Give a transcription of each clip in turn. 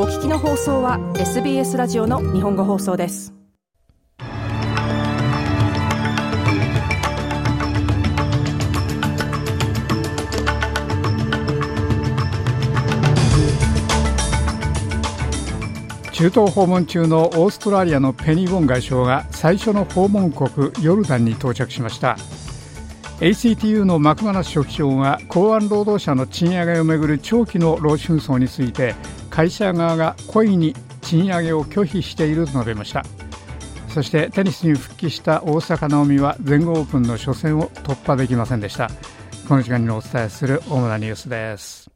お聞きの放送は SBS ラジオの日本語放送です。中東訪問中のオーストラリアのペニー・ボン外相が最初の訪問国ヨルダンに到着しました。ACTU のマクマナス書記長が港湾労働者の賃上げをめぐる長期の労使紛争について会社側が故意に賃上げを拒否していると述べました。そしてテニスに復帰した大坂なおみは全豪オープンの初戦を突破できませんでした。この時間にお伝えする主なニュースです。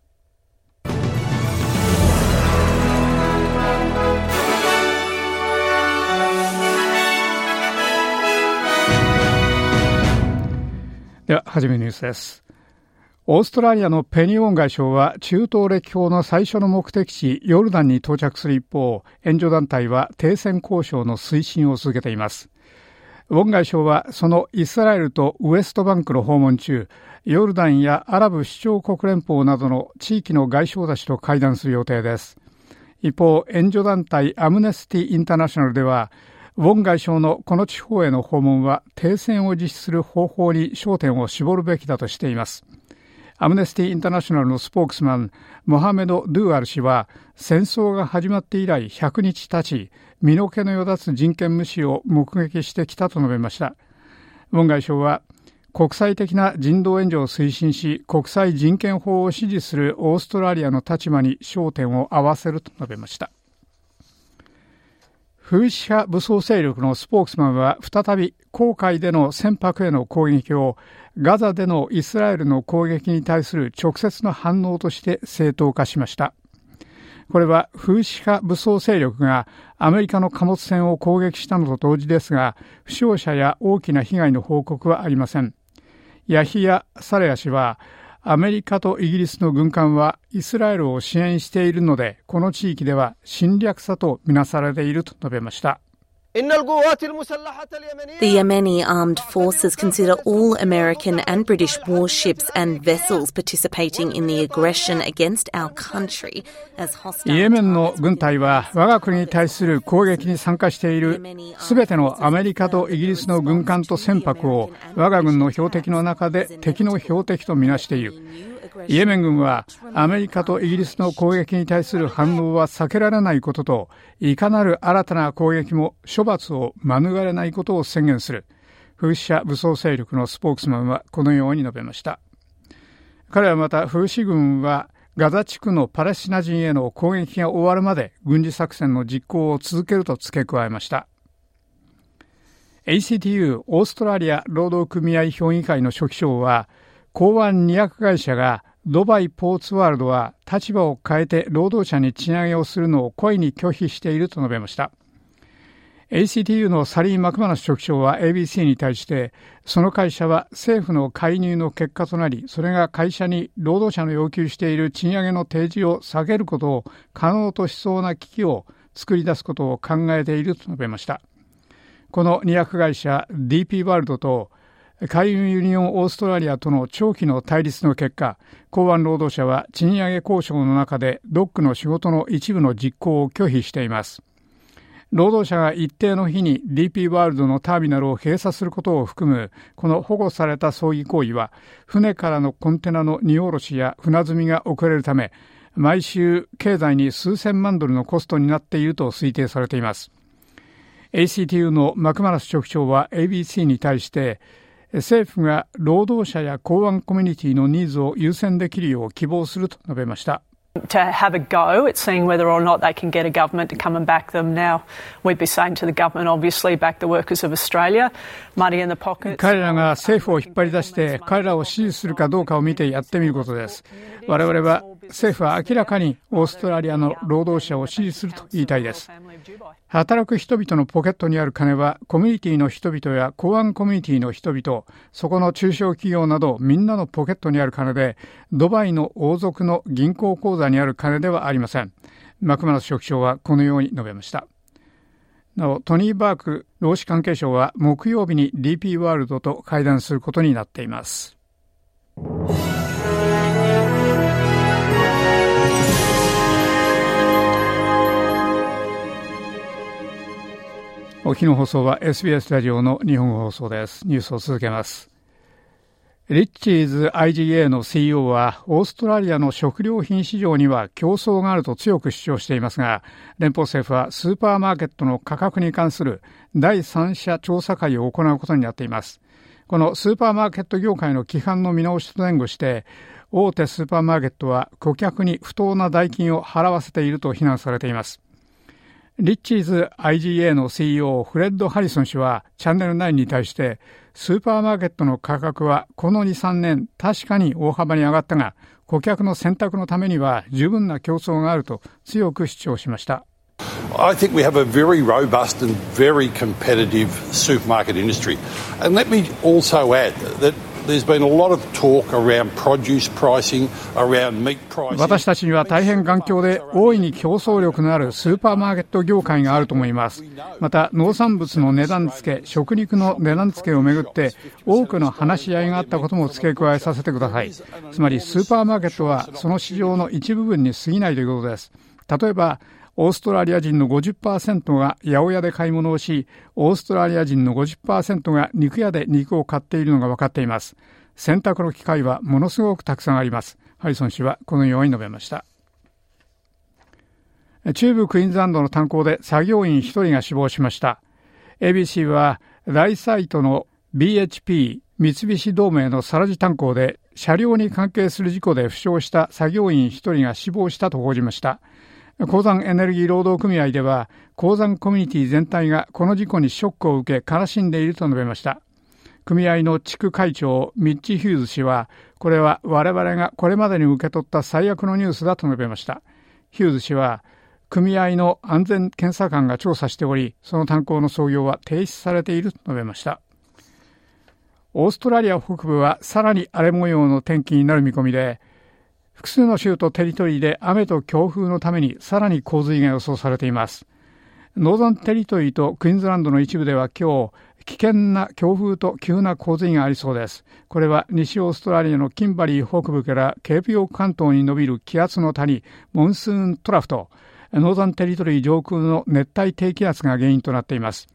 では、はじめニュースです。オーストラリアのペニ・オン外相は中東歴訪の最初の目的地ヨルダンに到着する一方、援助団体は停戦交渉の推進を続けています。ウォン外相はそのイスラエルとウエストバンクの訪問中、ヨルダンやアラブ首長国連邦などの地域の外相たちと会談する予定です。一方、援助団体アムネスティ・インターナショナルでは、ウォン外相のこの地方への訪問は停戦を実施する方法に焦点を絞るべきだとしています。アムネスティ・インターナショナルのスポークスマン、モハメド・ドゥアル氏は、戦争が始まって以来100日経ち、身の毛のよだつ人権無視を目撃してきたと述べました。ウォン外相は、国際的な人道援助を推進し、国際人権法を支持するオーストラリアの立場に焦点を合わせると述べました。フーシ派武装勢力のスポークスマンは再び航海での船舶への攻撃をガザでのイスラエルの攻撃に対する直接の反応として正当化しました。これはフーシ派武装勢力がアメリカの貨物船を攻撃したのと同時ですが、負傷者や大きな被害の報告はありません。ヤヒヤ・サレア氏は、アメリカとイギリスの軍艦はイスラエルを支援しているので、この地域では侵略者とみなされていると述べました。The Yemeni armed forces consider all American and British warships and vessels participating in the aggression against our country as hostile. イエメンの軍隊は我が国に対する攻撃に参加しているすべてのアメリカとイギリスの軍艦と船舶を我が軍の標的の中で敵の標的とみなしている。イエメン軍はアメリカとイギリスの攻撃に対する反応は避けられないことといかなる新たな攻撃も処罰を免れないことを宣言する。風刺者武装勢力のスポークスマンはこのように述べました。彼はまた風刺軍はガザ地区のパレスチナ人への攻撃が終わるまで軍事作戦の実行を続けると付け加えました。ACTU オーストラリア労働組合評議会の書記長は港湾200会社がドバイポーツワールドは立場を変えて労働者に賃上げをするのを故意に拒否していると述べました。ACTU のサリー・マクマナス書記長は ABC に対して、その会社は政府の介入の結果となり、それが会社に労働者の要求している賃上げの提示を下げることを可能としそうな危機を作り出すことを考えていると述べました。この200会社 DP ワールドと海運ユニオンオーストラリアとの長期の対立の結果、港湾労働者は賃上げ交渉の中でドックの仕事の一部の実行を拒否しています。労働者が一定の日に DP ワールドのターミナルを閉鎖することを含む、この保護された葬儀行為は、船からのコンテナの荷下ろしや船積みが遅れるため、毎週経済に数千万ドルのコストになっていると推定されています。ACTU のマクマラス書記長は ABC に対して、政府が労働者や港湾コミュニティのニーズを優先できるよう希望すると述べました。to have a go at seeing whether or not they can get a government to come and back them. Now, we'd be saying to the government, obviously, back the workers of Australia, money in the pockets. 彼らが政府を引っ張り出して、彼らを支持するかどうかを見てやってみることです。我々は政府は明らかにオーストラリアの労働者を支持すると言いたいです。働く人々のポケットにある金はコミュニティの人々や公安コミュニティの人々、そこの中小企業などみんなのポケットにある金で、ドバイの王族の銀行口座にある金ではありません。マクマナス書記長はこのように述べました。なお、トニー・バーク労使関係省は木曜日に DP ワールドと会談することになっています。お日の放送は SBS ラジオの日本語放送です。ニュースを続けます。リッチーズ IGA の CEO は、オーストラリアの食料品市場には競争があると強く主張していますが、連邦政府はスーパーマーケットの価格に関する第三者調査会を行うことになっています。このスーパーマーケット業界の規範の見直しと前後して、大手スーパーマーケットは顧客に不当な代金を払わせていると非難されています。リッチーズ IGA の CEO フレッド・ハリソン氏はチャンネル9に対してスーパーマーケットの価格はこの2、3年確かに大幅に上がったが顧客の選択のためには十分な競争があると強く主張しました。I think we have a very robust and very competitive supermarket industry. And let me also add that 私たちには大変頑強で大いに競争力のあるスーパーマーケット業界があると思います。また農産物の値段付け、食肉の値段付けをめぐって多くの話し合いがあったことも付け加えさせてください。つまりスーパーマーケットはその市場の一部分に過ぎないということです。例えばオーストラリア人の50%が八百屋で買い物をし、オーストラリア人の50%が肉屋で肉を買っているのが分かっています。選択の機会はものすごくたくさんあります。ハリソン氏はこのように述べました。中部クイーンズランドの炭鉱で作業員1人が死亡しました。ABC は大サイトの BHP 三菱同盟のサラジ炭鉱で車両に関係する事故で負傷した作業員1人が死亡したと報じました。鉱山エネルギー労働組合では鉱山コミュニティ全体がこの事故にショックを受け悲しんでいると述べました。組合の地区会長ミッチ・ヒューズ氏はこれは我々がこれまでに受け取った最悪のニュースだと述べました。ヒューズ氏は組合の安全検査官が調査しておりその炭鉱の操業は停止されていると述べました。オーストラリア北部はさらに荒れ模様の天気になる見込みで複数の州とテリトリーで雨と強風のためにさらに洪水が予想されています。ノーザンテリトリーとクイーンズランドの一部では今日、危険な強風と急な洪水がありそうです。これは西オーストラリアのキンバリー北部からケープヨーク関東に伸びる気圧の谷、モンスーントラフと、ノーザンテリトリー上空の熱帯低気圧が原因となっています。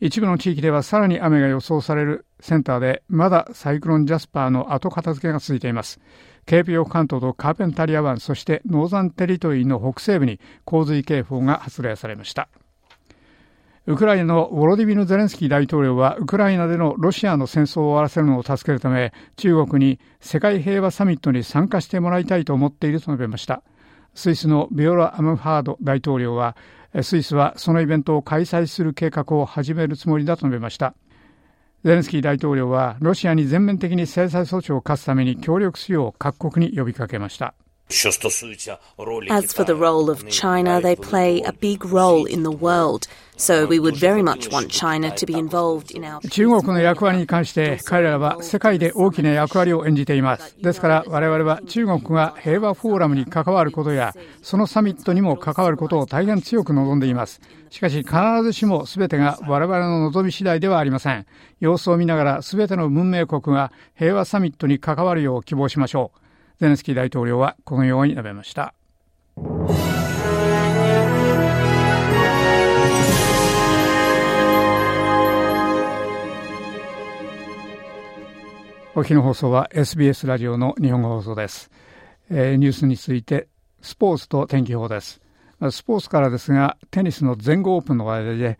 一部の地域ではさらに雨が予想されるセンターで、まだサイクロンジャスパーの後片付けが続いています。ケープヨーク半島とカーペンタリア湾そしてノーザンテリトリーの北西部に洪水警報が発令されました。ウクライナのウォロディミル・ゼレンスキー大統領はウクライナでのロシアの戦争を終わらせるのを助けるため中国に世界平和サミットに参加してもらいたいと思っていると述べました。スイスのビオラ・アムハード大統領はスイスはそのイベントを開催する計画を始めるつもりだと述べました。ゼレンスキー大統領はロシアに全面的に制裁措置を課すために協力するよう各国に呼びかけました。As for the role of China, they play a big role in the world. So we would very much want China to be involved in our 中国の役割に関して彼らは世界で大きな役割を演じています。ですから我々は中国が平和フォーラムに関わることやそのサミットにも関わることを大変強く望んでいます。しかし必ずしも全てが我々の望み次第ではありません。様子を見ながら全ての文明国が平和サミットに関わるよう希望しましょう。ゼレンスキー大統領はこのように述べました。お日の放送は SBS ラジオの日本語放送です、えー、ニュースについてスポーツと天気予報ですスポーツからですがテニスの全豪オープンの話題で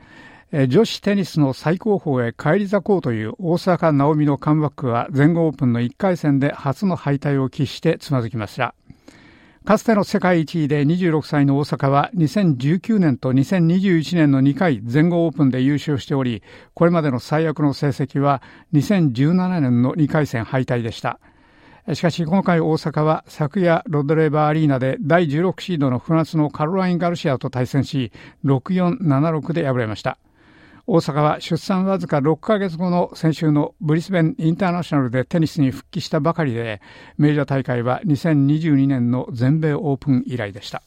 女子テニスの最高峰へ返り咲こうという大坂なおみのカムバックは全豪オープンの1回戦で初の敗退を喫してつまずきました。かつての世界1位で26歳の大阪は2019年と2021年の2回全豪オープンで優勝しており、これまでの最悪の成績は2017年の2回戦敗退でした。しかし今回大阪は昨夜ロドレーバーアリーナで第16シードのフランスのカロライン・ガルシアと対戦し、6-4-7-6で敗れました。大阪は出産わずか6ヶ月後の先週のブリスベンインターナショナルでテニスに復帰したばかりで、メジャー大会は2022年の全米オープン以来でした。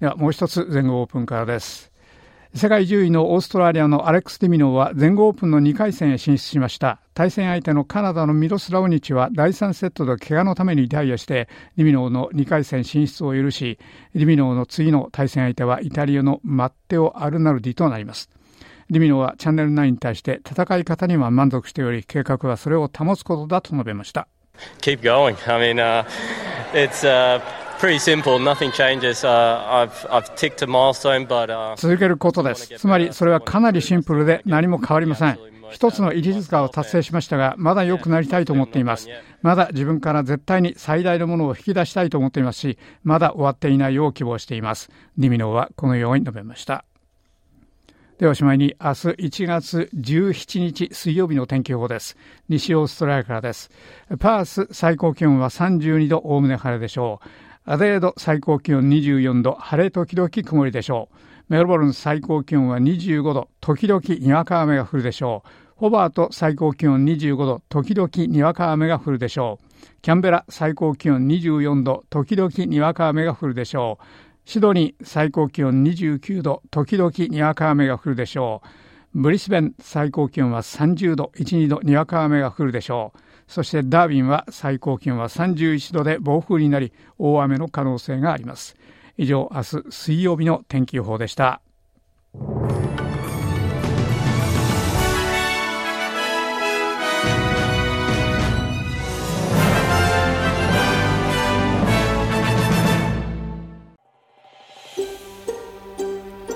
ではもう一つ全豪オープンからです。世界10位のオーストラリアのアレックス・ディミノーは全豪オープンの2回戦へ進出しました。対戦相手のカナダのミロスラウニチは第3セットで怪我のためにリタイアしてディミノーの2回戦進出を許し、ディミノーの次の対戦相手はイタリアのマッテオ・アルナルディとなります。リミノはチャンネル9に対して戦い方には満足しており計画はそれを保つことだと述べました Keep going. I mean, uh, it's uh, pretty simple. Nothing changes. Uh, I've, I've ticked a milestone, but, uh, 続けることですつまりそれはかなりシンプルで何も変わりません一つの一日化を達成しましたがまだ良くなりたいと思っていますまだ自分から絶対に最大のものを引き出したいと思っていますしまだ終わっていないよう希望していますディミノーはこのように述べましたではおしまいに明日1月17日水曜日の天気予報です。西オーストラリアからです。パース最高気温は32度おおむね晴れでしょう。アデレード最高気温24度晴れ時々曇りでしょう。メルボルン最高気温は25度時々にわか雨が降るでしょう。ホバート最高気温25度時々にわか雨が降るでしょう。キャンベラ最高気温24度時々にわか雨が降るでしょう。シドニー最高気温29度時々にわか雨が降るでしょう。ブリスベン最高気温は30度12度にわか雨が降るでしょう。そしてダービンは最高気温は31度で暴風になり大雨の可能性があります。以上明日水曜日の天気予報でした「